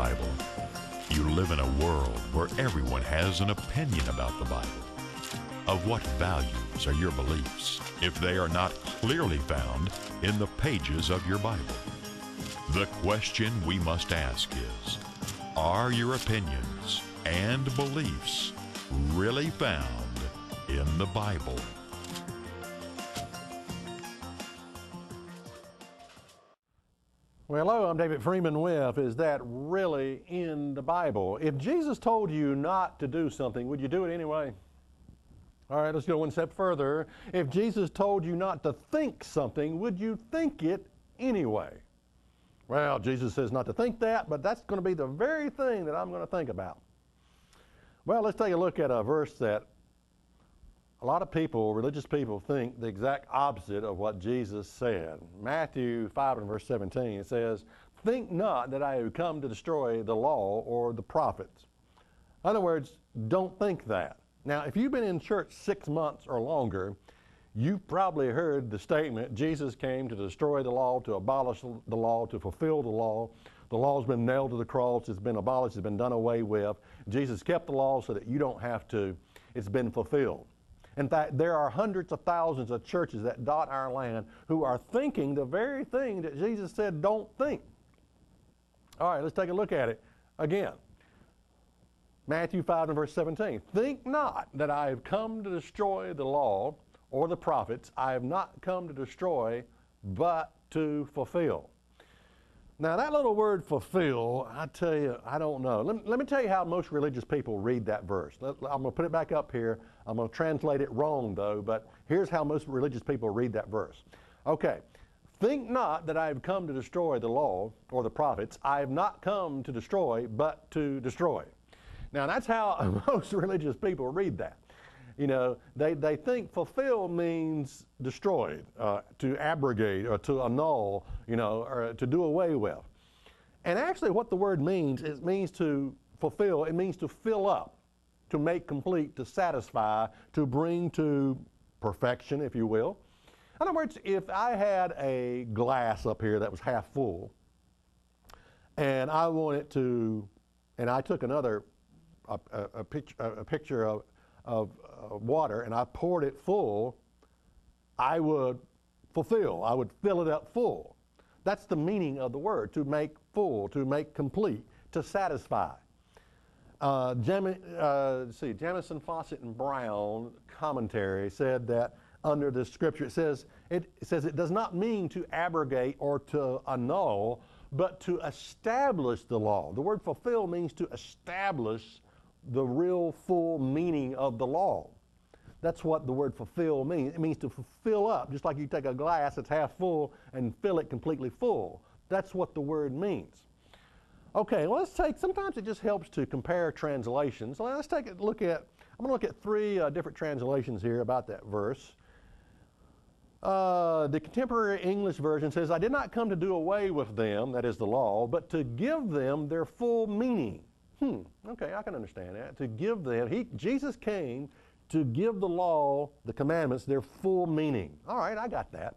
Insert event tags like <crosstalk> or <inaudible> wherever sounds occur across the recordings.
Bible? You live in a world where everyone has an opinion about the Bible. Of what values are your beliefs if they are not clearly found in the pages of your Bible? The question we must ask is Are your opinions and beliefs really found in the Bible? Well, hello, I'm David Freeman with Is That Really in the Bible? If Jesus told you not to do something, would you do it anyway? All right, let's go one step further. If Jesus told you not to think something, would you think it anyway? Well, Jesus says not to think that, but that's going to be the very thing that I'm going to think about. Well, let's take a look at a verse that a lot of people, religious people, think the exact opposite of what Jesus said. Matthew 5 and verse 17, it says, Think not that I have come to destroy the law or the prophets. In other words, don't think that. Now, if you've been in church six months or longer, you've probably heard the statement Jesus came to destroy the law, to abolish the law, to fulfill the law. The law's been nailed to the cross, it's been abolished, it's been done away with. Jesus kept the law so that you don't have to. It's been fulfilled. In fact, there are hundreds of thousands of churches that dot our land who are thinking the very thing that Jesus said don't think. All right, let's take a look at it again. Matthew 5 and verse 17. Think not that I have come to destroy the law or the prophets. I have not come to destroy, but to fulfill. Now, that little word fulfill, I tell you, I don't know. Let, let me tell you how most religious people read that verse. Let, I'm going to put it back up here. I'm going to translate it wrong, though, but here's how most religious people read that verse. Okay. Think not that I have come to destroy the law or the prophets. I have not come to destroy, but to destroy. Now, that's how <laughs> most religious people read that. You know, they, they think fulfill means destroyed, uh, to abrogate or to annul, you know, or to do away with. And actually, what the word means, it means to fulfill, it means to fill up, to make complete, to satisfy, to bring to perfection, if you will. In other words, if I had a glass up here that was half full, and I wanted to, and I took another a, a, a, picture, a picture of, of uh, water and I poured it full, I would fulfill. I would fill it up full. That's the meaning of the word to make full, to make complete, to satisfy. Uh, uh, see, Jamieson, Fausset, and Brown commentary said that under the scripture it says it says it does not mean to abrogate or to annul, but to establish the law. The word fulfill means to establish the real full meaning of the law. That's what the word fulfill means. It means to fill up, just like you take a glass that's half full and fill it completely full. That's what the word means. Okay, let's take, sometimes it just helps to compare translations. Let's take a look at, I'm going to look at three uh, different translations here about that verse. Uh, the contemporary English version says, I did not come to do away with them, that is the law, but to give them their full meaning. Hmm, okay, I can understand that. To give them, he, Jesus came to give the law, the commandments, their full meaning. All right, I got that.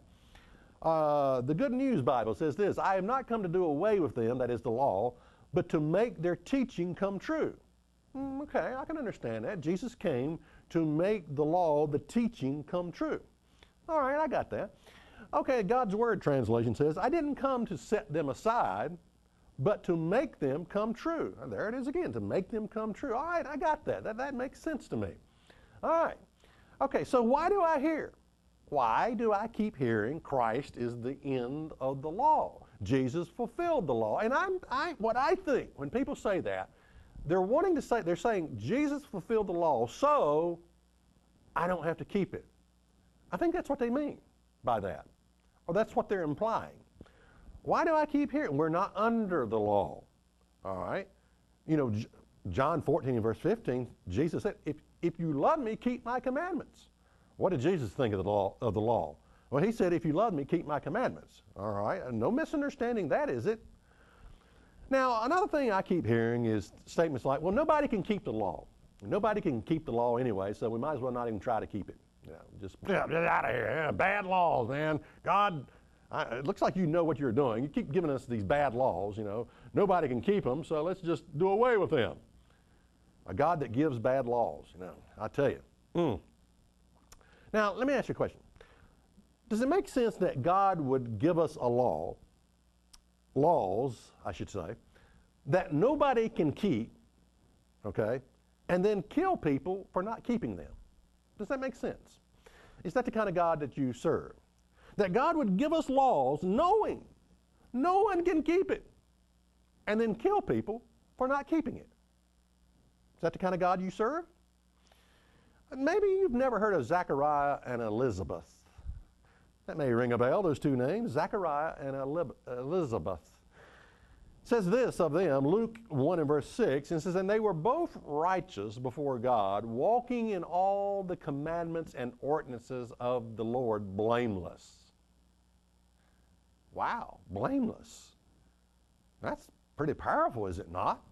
Uh, the Good News Bible says this I have not come to do away with them, that is the law, but to make their teaching come true. Hmm, okay, I can understand that. Jesus came to make the law, the teaching, come true. All right, I got that. Okay, God's Word translation says, I didn't come to set them aside, but to make them come true. And there it is again, to make them come true. All right, I got that. That, that makes sense to me. All right. Okay, so why do I hear? Why do I keep hearing Christ is the end of the law? Jesus fulfilled the law. And I'm, I, what I think, when people say that, they're wanting to say, they're saying Jesus fulfilled the law, so I don't have to keep it. I think that's what they mean by that. Or that's what they're implying. Why do I keep hearing? We're not under the law. All right? You know, John 14 verse 15, Jesus said, if, if you love me, keep my commandments. What did Jesus think of the law? Of the law? Well, he said, if you love me, keep my commandments. All right? No misunderstanding that, is it? Now, another thing I keep hearing is statements like, well, nobody can keep the law. Nobody can keep the law anyway, so we might as well not even try to keep it. You know, just get out of here. Yeah, bad laws, man. God I, it looks like you know what you're doing. You keep giving us these bad laws, you know. Nobody can keep them, so let's just do away with them. A God that gives bad laws, you know, I tell you. Mm. Now, let me ask you a question. Does it make sense that God would give us a law, laws, I should say, that nobody can keep, okay, and then kill people for not keeping them? Does that make sense? Is that the kind of God that you serve? That God would give us laws knowing no one can keep it, and then kill people for not keeping it. Is that the kind of God you serve? Maybe you've never heard of Zachariah and Elizabeth. That may ring a bell, those two names, Zachariah and Elizabeth. It says this of them, Luke 1 and verse 6, and says, And they were both righteous before God, walking in all the commandments and ordinances of the Lord blameless. Wow, blameless. That's pretty powerful, is it not?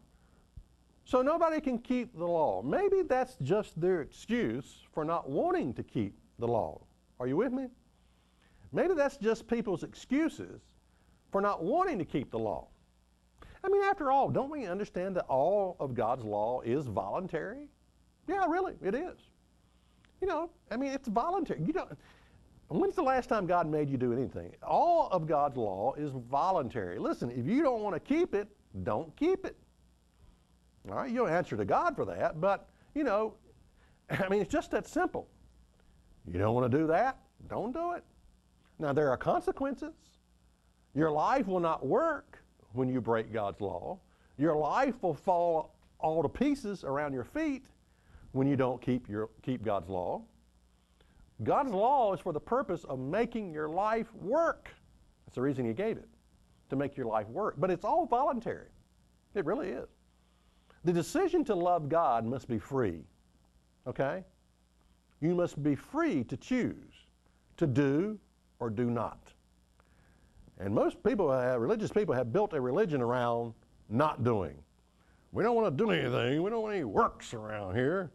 So nobody can keep the law. Maybe that's just their excuse for not wanting to keep the law. Are you with me? Maybe that's just people's excuses for not wanting to keep the law. I mean, after all, don't we understand that all of God's law is voluntary? Yeah, really, it is. You know, I mean, it's voluntary. You don't. When's the last time God made you do anything? All of God's law is voluntary. Listen, if you don't want to keep it, don't keep it. All right, you don't answer to God for that, but, you know, <laughs> I mean, it's just that simple. You don't want to do that? Don't do it. Now, there are consequences. Your life will not work when you break God's law. Your life will fall all to pieces around your feet when you don't keep, your, keep God's law. God's law is for the purpose of making your life work. That's the reason He gave it, to make your life work. But it's all voluntary. It really is. The decision to love God must be free, okay? You must be free to choose to do or do not. And most people, have, religious people, have built a religion around not doing. We don't want to do anything. We don't want any works around here.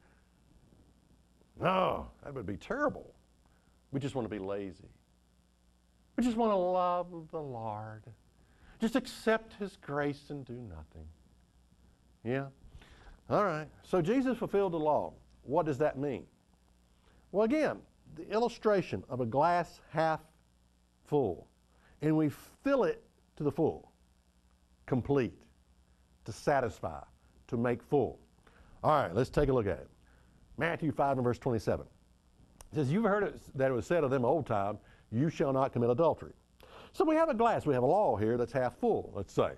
No, that would be terrible. We just want to be lazy. We just want to love the Lord. Just accept His grace and do nothing. Yeah? All right. So Jesus fulfilled the law. What does that mean? Well, again, the illustration of a glass half full, and we fill it to the full, complete, to satisfy, to make full. All right, let's take a look at it. Matthew 5 and verse 27. It says, You've heard it, that it was said of them old time, you shall not commit adultery. So we have a glass, we have a law here that's half full, let's say.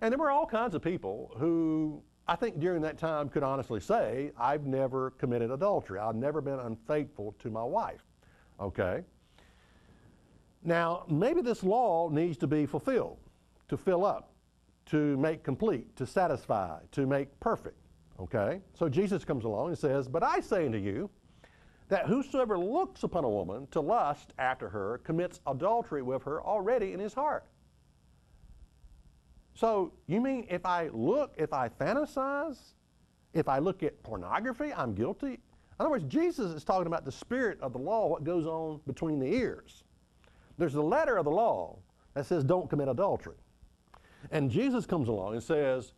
And there were all kinds of people who I think during that time could honestly say, I've never committed adultery. I've never been unfaithful to my wife. Okay? Now, maybe this law needs to be fulfilled, to fill up, to make complete, to satisfy, to make perfect. Okay? So Jesus comes along and says, But I say unto you, that whosoever looks upon a woman to lust after her commits adultery with her already in his heart. So, you mean if I look, if I fantasize, if I look at pornography, I'm guilty? In other words, Jesus is talking about the spirit of the law, what goes on between the ears. There's the letter of the law that says don't commit adultery. And Jesus comes along and says,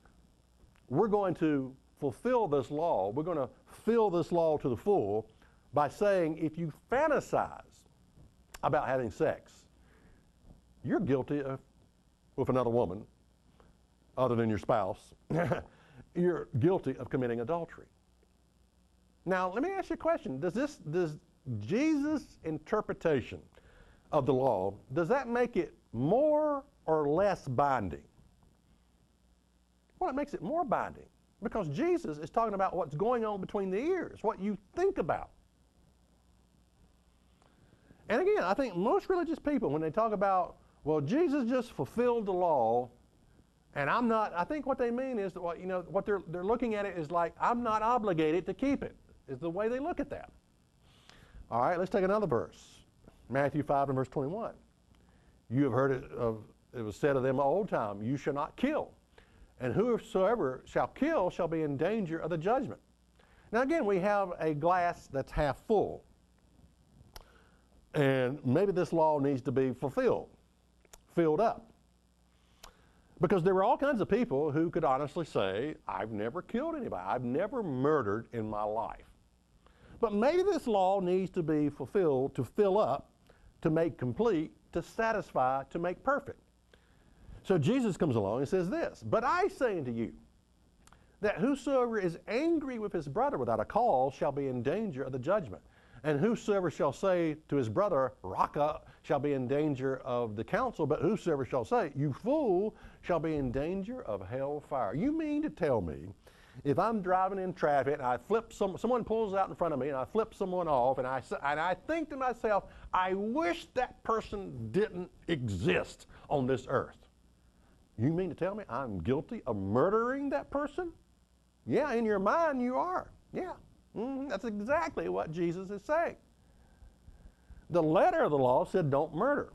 we're going to fulfill this law. We're going to fill this law to the full by saying if you fantasize about having sex, you're guilty of, with another woman other than your spouse, <laughs> you're guilty of committing adultery. Now, let me ask you a question. Does this, does Jesus' interpretation of the law, does that make it more or less binding? Well, it makes it more binding because Jesus is talking about what's going on between the ears, what you think about. And again, I think most religious people, when they talk about, well, Jesus just fulfilled the law, and I'm not, I think what they mean is that what, you know, what they're, they're looking at it is like, I'm not obligated to keep it, is the way they look at that. All right, let's take another verse. Matthew 5 and verse 21. You have heard it, of, it was said of them old time, you shall not kill. And whosoever shall kill shall be in danger of the judgment. Now again, we have a glass that's half full. And maybe this law needs to be fulfilled. filled up. Because there were all kinds of people who could honestly say, I've never killed anybody, I've never murdered in my life. But maybe this law needs to be fulfilled to fill up, to make complete, to satisfy, to make perfect. So Jesus comes along and says this But I say unto you, that whosoever is angry with his brother without a cause shall be in danger of the judgment. And whosoever shall say to his brother, Raca, shall be in danger of the council, but whosoever shall say, You fool, shall be in danger of hell fire. You mean to tell me, if I'm driving in traffic and I flip some, someone pulls out in front of me and I flip someone off and I, and I think to myself, I wish that person didn't exist on this earth. You mean to tell me I'm guilty of murdering that person? Yeah, in your mind you are. Yeah, mm-hmm. that's exactly what Jesus is saying. The letter of the law said don't murder.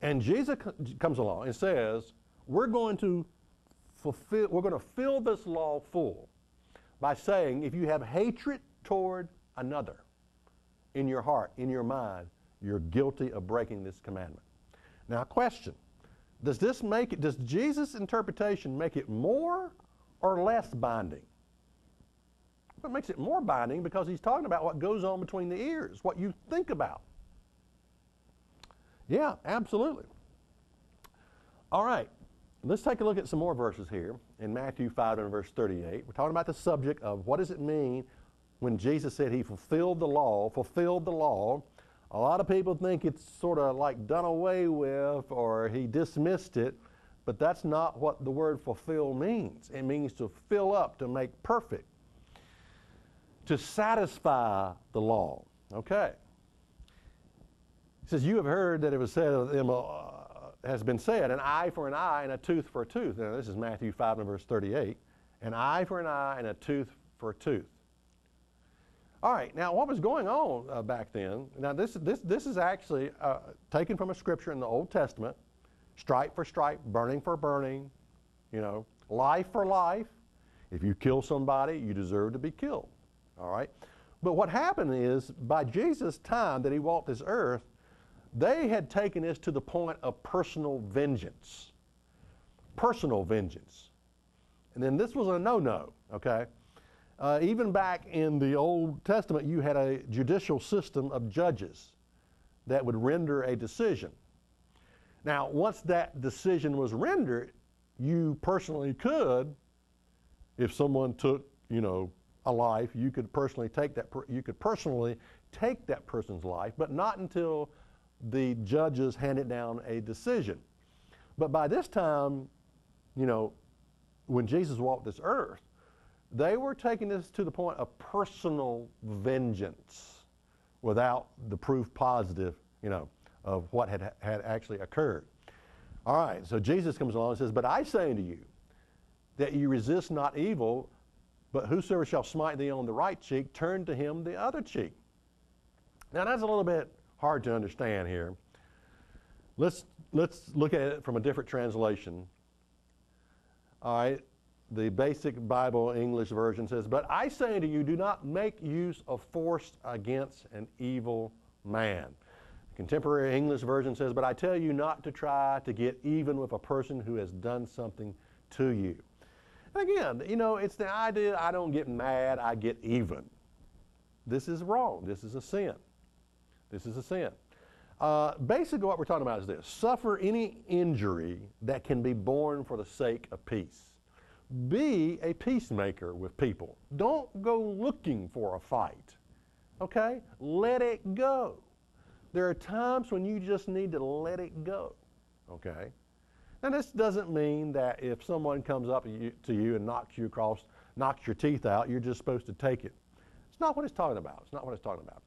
And Jesus comes along and says, we're going to fulfill, we're going to fill this law full by saying if you have hatred toward another in your heart, in your mind, you're guilty of breaking this commandment. Now, question Does this make it, does Jesus' interpretation make it more or less binding? It makes it more binding because he's talking about what goes on between the ears, what you think about. Yeah, absolutely. All right, let's take a look at some more verses here in Matthew 5 and verse 38. We're talking about the subject of what does it mean when Jesus said he fulfilled the law, fulfilled the law. A lot of people think it's sort of like done away with or he dismissed it. But that's not what the word fulfill means. It means to fill up, to make perfect, to satisfy the law. Okay. He says, You have heard that it was said of them, uh, has been said, an eye for an eye and a tooth for a tooth. Now, this is Matthew 5 and verse 38. An eye for an eye and a tooth for a tooth. All right, now what was going on uh, back then? Now, this, this, this is actually uh, taken from a scripture in the Old Testament stripe for stripe, burning for burning, you know, life for life. If you kill somebody, you deserve to be killed. All right? But what happened is, by Jesus' time that he walked this earth, they had taken this to the point of personal vengeance. Personal vengeance. And then this was a no no, okay? Uh, even back in the Old Testament, you had a judicial system of judges that would render a decision. Now, once that decision was rendered, you personally could, if someone took, you know, a life, you could personally take that, you could personally take that person's life, but not until the judges handed down a decision. But by this time, you know, when Jesus walked this earth, they were taking this to the point of personal vengeance without the proof positive, you know, of what had, had actually occurred. All right, so Jesus comes along and says, But I say unto you that you resist not evil, but whosoever shall smite thee on the right cheek, turn to him the other cheek. Now that's a little bit hard to understand here. Let's, let's look at it from a different translation. All right, the basic Bible English version says, But I say unto you, do not make use of force against an evil man. Contemporary English version says, But I tell you not to try to get even with a person who has done something to you. And again, you know, it's the idea I don't get mad, I get even. This is wrong. This is a sin. This is a sin. Uh, basically, what we're talking about is this suffer any injury that can be borne for the sake of peace. Be a peacemaker with people. Don't go looking for a fight. Okay? Let it go. There are times when you just need to let it go. Okay? Now, this doesn't mean that if someone comes up to you and knocks you across, knocks your teeth out, you're just supposed to take it. It's not what it's talking about. It's not what it's talking about.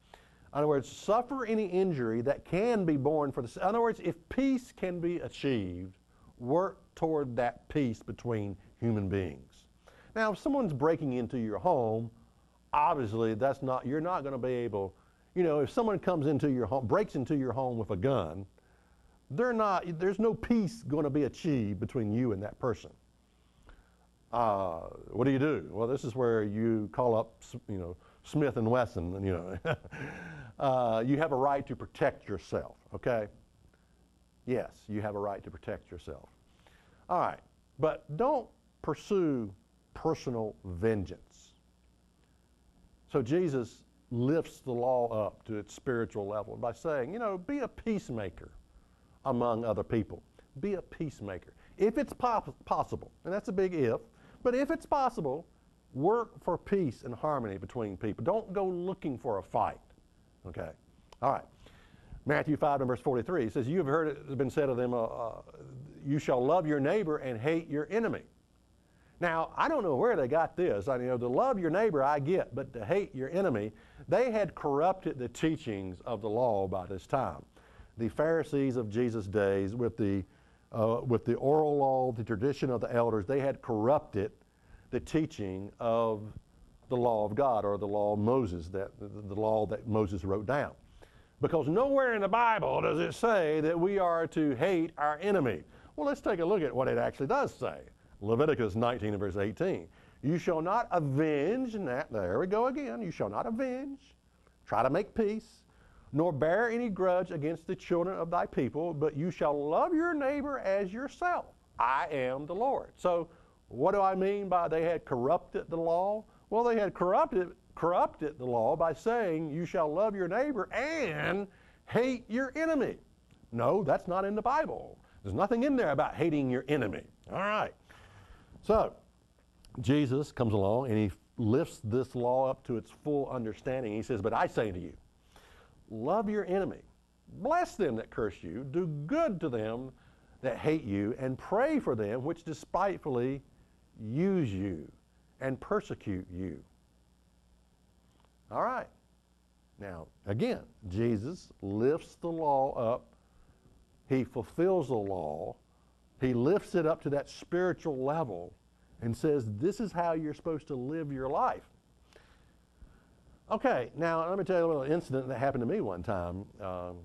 In other words, suffer any injury that can be borne for the. In other words, if peace can be achieved, work toward that peace between human beings. Now, if someone's breaking into your home, obviously that's not. You're not going to be able you know, if someone comes into your home, breaks into your home with a gun, they're not, there's no peace going to be achieved between you and that person. Uh, what do you do? Well, this is where you call up, you know, Smith and Wesson, you know, <laughs> uh, you have a right to protect yourself. Okay. Yes, you have a right to protect yourself. All right, but don't pursue personal vengeance. So Jesus lifts the law up to its spiritual level by saying, you know, be a peacemaker among other people. Be a peacemaker. If it's possible, and that's a big if, but if it's possible, work for peace and harmony between people. Don't go looking for a fight. Okay? All right. Matthew 5 and verse 43 says, You have heard it has been said of them, uh, uh, You shall love your neighbor and hate your enemy. Now, I don't know where they got this. I you know to love your neighbor I get, but to hate your enemy, they had corrupted the teachings of the law by this time. The Pharisees of Jesus' days, with the uh, with the oral law, the tradition of the elders, they had corrupted the teaching of the law of God or the law of Moses, that the law that Moses wrote down. Because nowhere in the Bible does it say that we are to hate our enemy. Well, let's take a look at what it actually does say. Leviticus 19 and verse 18. You shall not avenge, and that, there we go again. You shall not avenge, try to make peace, nor bear any grudge against the children of thy people, but you shall love your neighbor as yourself. I am the Lord. So, what do I mean by they had corrupted the law? Well, they had corrupted corrupted the law by saying, You shall love your neighbor and hate your enemy. No, that's not in the Bible. There's nothing in there about hating your enemy. All right. So, Jesus comes along and he lifts this law up to its full understanding. He says, But I say to you, love your enemy, bless them that curse you, do good to them that hate you, and pray for them which despitefully use you and persecute you. All right. Now, again, Jesus lifts the law up. He fulfills the law. He lifts it up to that spiritual level and says, This is how you're supposed to live your life. Okay, now let me tell you a little incident that happened to me one time. Um,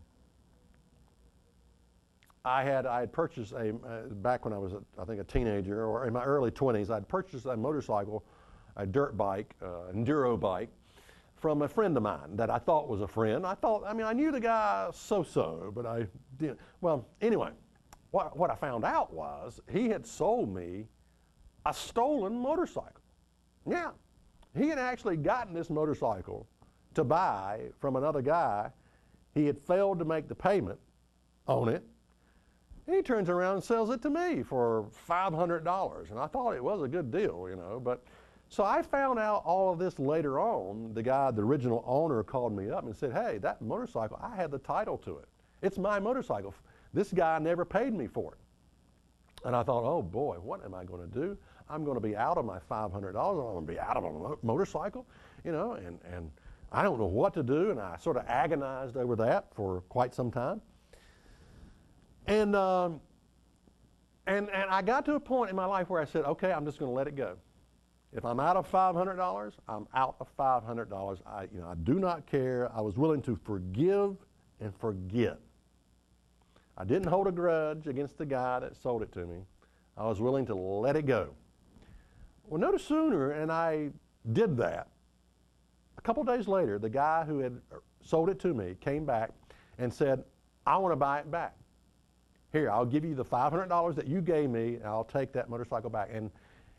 I had I had purchased a uh, back when I was a, I think a teenager or in my early 20s. I'd purchased a motorcycle, a dirt bike, uh, enduro bike, from a friend of mine that I thought was a friend. I thought, I mean, I knew the guy so-so, but I didn't. Well, anyway, what, what I found out was he had sold me a stolen motorcycle. Yeah, he had actually gotten this motorcycle to buy from another guy. He had failed to make the payment on it. He turns around and sells it to me for $500. And I thought it was a good deal, you know, but so I found out all of this later on. The guy, the original owner, called me up and said, Hey, that motorcycle, I had the title to it. It's my motorcycle. This guy never paid me for it. And I thought, oh boy, what am I going to do? I'm going to be out of my $500. I'm going to be out of a motorcycle, you know, and, and I don't know what to do. And I sort of agonized over that for quite some time. And, um, and, and I got to a point in my life where I said, okay, I'm just going to let it go. If I'm out of $500, I'm out of $500. I, you know, I do not care. I was willing to forgive and forget. I didn't hold a grudge against the guy that sold it to me. I was willing to let it go. Well, no sooner, and I did that. A couple days later, the guy who had sold it to me came back and said, I want to buy it back. Here, I'll give you the $500 that you gave me, and I'll take that motorcycle back. And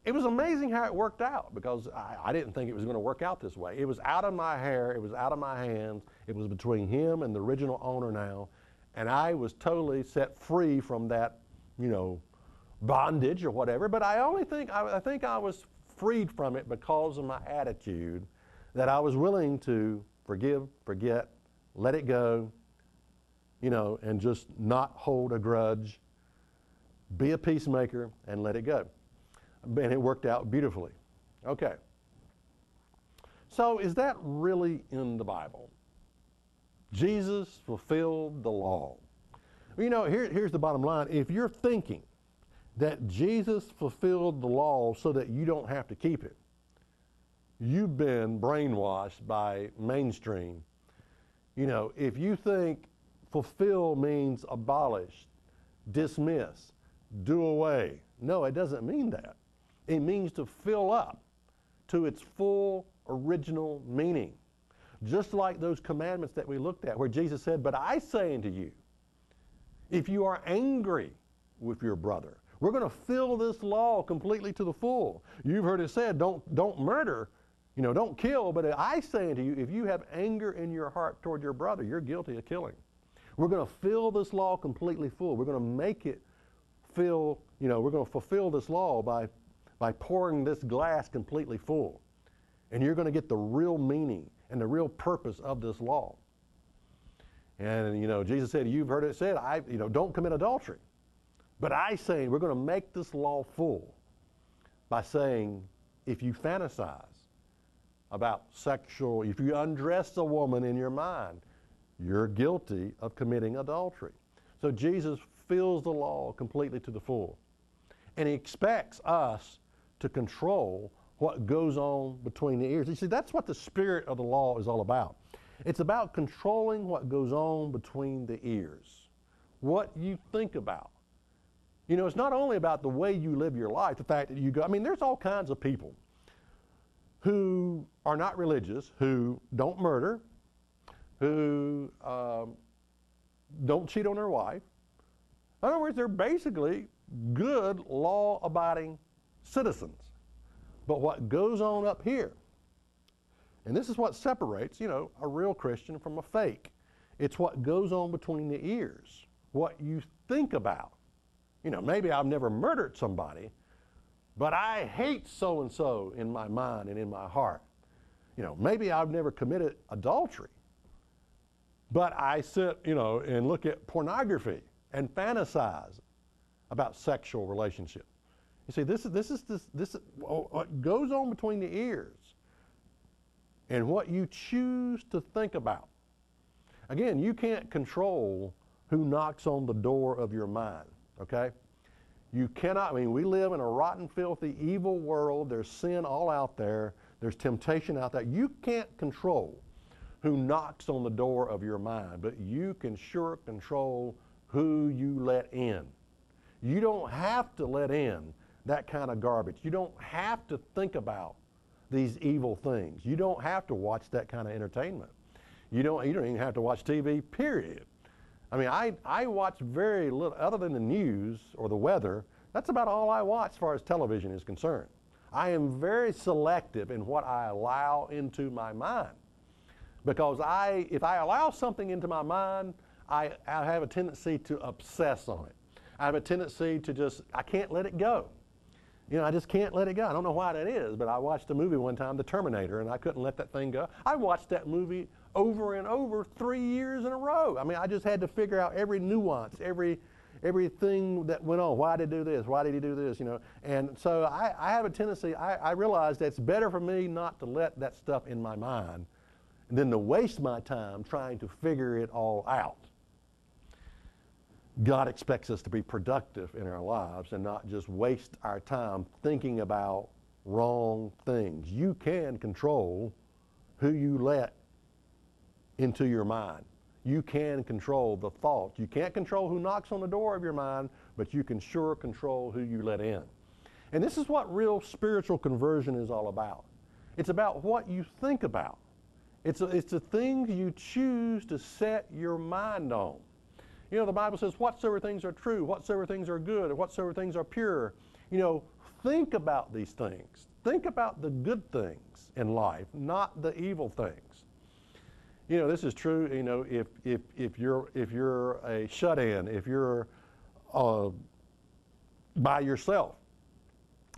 it was amazing how it worked out because I, I didn't think it was going to work out this way. It was out of my hair, it was out of my hands, it was between him and the original owner now, and I was totally set free from that, you know, bondage or whatever. But I only think I, I think I was freed from it because of my attitude that I was willing to forgive, forget, let it go, you know, and just not hold a grudge, be a peacemaker, and let it go and it worked out beautifully. Okay. So, is that really in the Bible? Jesus fulfilled the law. You know, here, here's the bottom line. If you're thinking that Jesus fulfilled the law so that you don't have to keep it, you've been brainwashed by mainstream. You know, if you think fulfill means abolish, dismiss, do away, no, it doesn't mean that. It means to fill up to its full original meaning. Just like those commandments that we looked at, where Jesus said, But I say unto you, if you are angry with your brother. We're going to fill this law completely to the full. You've heard it said, don't, don't murder, you know, don't kill. But I say unto you, if you have anger in your heart toward your brother, you're guilty of killing. We're going to fill this law completely full. We're going to make it fill, you know, we're going to fulfill this law by, by pouring this glass completely full. And you're going to get the real meaning and the real purpose of this law. And, you know, Jesus said, you've heard it said, I, you know, don't commit adultery. But I say we're going to make this law full by saying if you fantasize about sexual, if you undress a woman in your mind, you're guilty of committing adultery. So Jesus fills the law completely to the full. And he expects us to control what goes on between the ears. You see, that's what the spirit of the law is all about. It's about controlling what goes on between the ears, what you think about. You know, it's not only about the way you live your life, the fact that you go, I mean, there's all kinds of people who are not religious, who don't murder, who um, don't cheat on their wife. In other words, they're basically good, law abiding citizens. But what goes on up here, and this is what separates, you know, a real Christian from a fake. It's what goes on between the ears, what you think about. You know, maybe I've never murdered somebody, but I hate so and so in my mind and in my heart. You know, maybe I've never committed adultery, but I sit, you know, and look at pornography and fantasize about sexual relationship. You see, this is this is this this oh, oh, is, what goes on between the ears and what you choose to think about. Again, you can't control who knocks on the door of your mind, okay? You cannot, I mean, we live in a rotten, filthy, evil world. There's sin all out there. There's temptation out there. You can't control who knocks on the door of your mind, but you can sure control who you let in. You don't have to let in that kind of garbage. You don't have to think about these evil things. You don't have to watch that kind of entertainment. You don't, you don't even have to watch TV, period. I mean, I, I watch very little, other than the news or the weather, that's about all I watch as far as television is concerned. I am very selective in what I allow into my mind. Because I, if I allow something into my mind, I, I have a tendency to obsess on it. I have a tendency to just, I can't let it go. You know, I just can't let it go. I don't know why that is, but I watched a movie one time, The Terminator, and I couldn't let that thing go. I watched that movie over and over three years in a row. I mean, I just had to figure out every nuance, every everything that went on. Why did he do this? Why did he do this? You know, and so I, I have a tendency. I, I realize that it's better for me not to let that stuff in my mind than to waste my time trying to figure it all out. God expects us to be productive in our lives and not just waste our time thinking about wrong things. You can control who you let into your mind. You can control the thoughts. You can't control who knocks on the door of your mind, but you can sure control who you let in. And this is what real spiritual conversion is all about. It's about what you think about. It's, a, it's the things you choose to set your mind on. You know, the Bible says, whatsoever things are true, whatsoever things are good, whatsoever things are pure. You know, think about these things. Think about the good things in life, not the evil things. You know, this is true, you know, if, if, if, you're, if you're a shut-in, if you're uh, by yourself,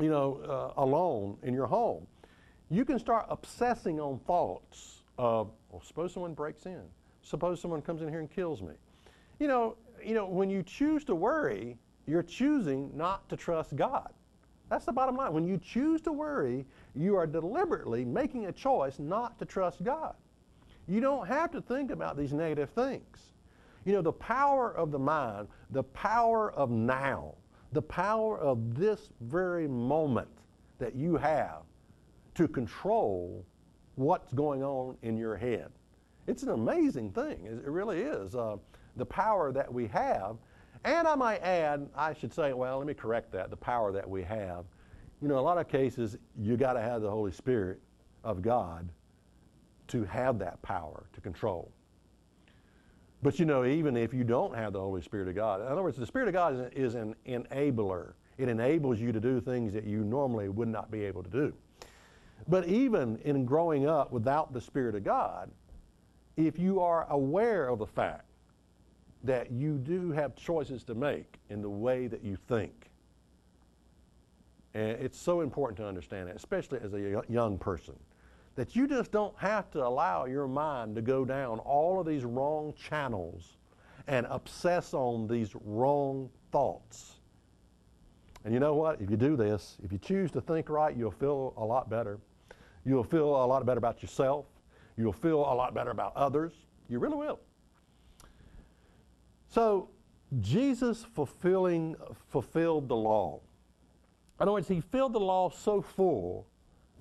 you know, uh, alone in your home, you can start obsessing on thoughts of, well, suppose someone breaks in. Suppose someone comes in here and kills me. You know, you know, when you choose to worry, you're choosing not to trust God. That's the bottom line. When you choose to worry, you are deliberately making a choice not to trust God. You don't have to think about these negative things. You know, the power of the mind, the power of now, the power of this very moment that you have to control what's going on in your head. It's an amazing thing. It really is. Uh, the power that we have. And I might add, I should say, well, let me correct that, the power that we have. You know, a lot of cases, you got to have the Holy Spirit of God to have that power to control. But you know, even if you don't have the Holy Spirit of God, in other words, the Spirit of God is, an enabler. It enables you to do things that you normally would not be able to do. But even in growing up without the Spirit of God, if you are aware of the fact that you do have choices to make in the way that you think, and it's so important to understand that, especially as a young person, that you just don't have to allow your mind to go down all of these wrong channels and obsess on these wrong thoughts. And you know what? If you do this, if you choose to think right, you'll feel a lot better. You'll feel a lot better about yourself. You'll feel a lot better about others. You really will. So, Jesus fulfilling, fulfilled the law. In other words, he filled the law so full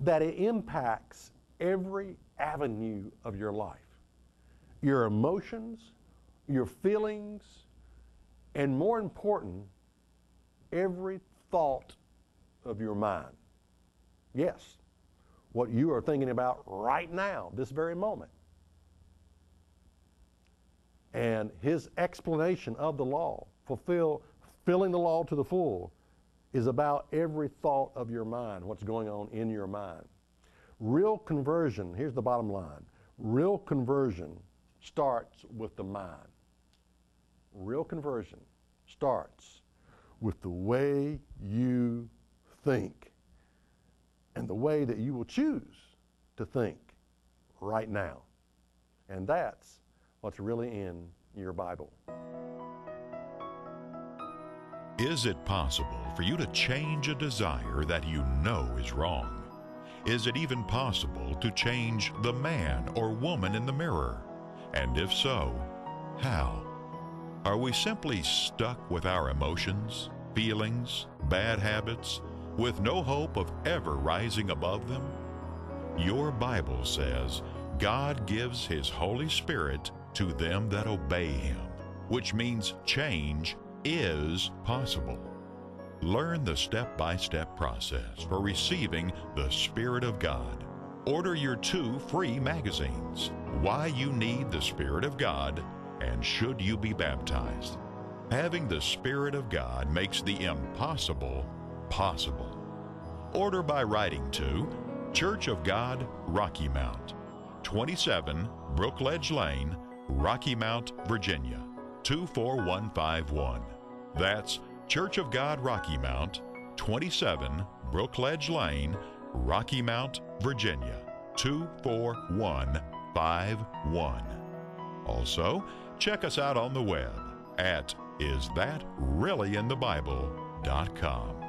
that it impacts every avenue of your life your emotions, your feelings, and more important, every thought of your mind. Yes, what you are thinking about right now, this very moment. And his explanation of the law, fulfill, filling the law to the full, is about every thought of your mind, what's going on in your mind. Real conversion, here's the bottom line real conversion starts with the mind. Real conversion starts with the way you think and the way that you will choose to think right now. And that's what's really in your Bible. Is it possible for you to change a desire that you know is wrong? Is it even possible to change the man or woman in the mirror? And if so, how? Are we simply stuck with our emotions, feelings, bad habits, with no hope of ever rising above them? Your Bible says God gives His Holy Spirit to them that obey Him, which means change is possible. Learn the step by step process for receiving the Spirit of God. Order your two free magazines Why You Need the Spirit of God and Should You Be Baptized. Having the Spirit of God makes the impossible possible. Order by writing to Church of God, Rocky Mount, 27 Brookledge Lane, Rocky Mount, Virginia, 24151. That's Church of God, Rocky Mount, 27 Brookledge Lane, Rocky Mount, Virginia, 24151. Also, check us out on the web at isthatreallyinthebible.com.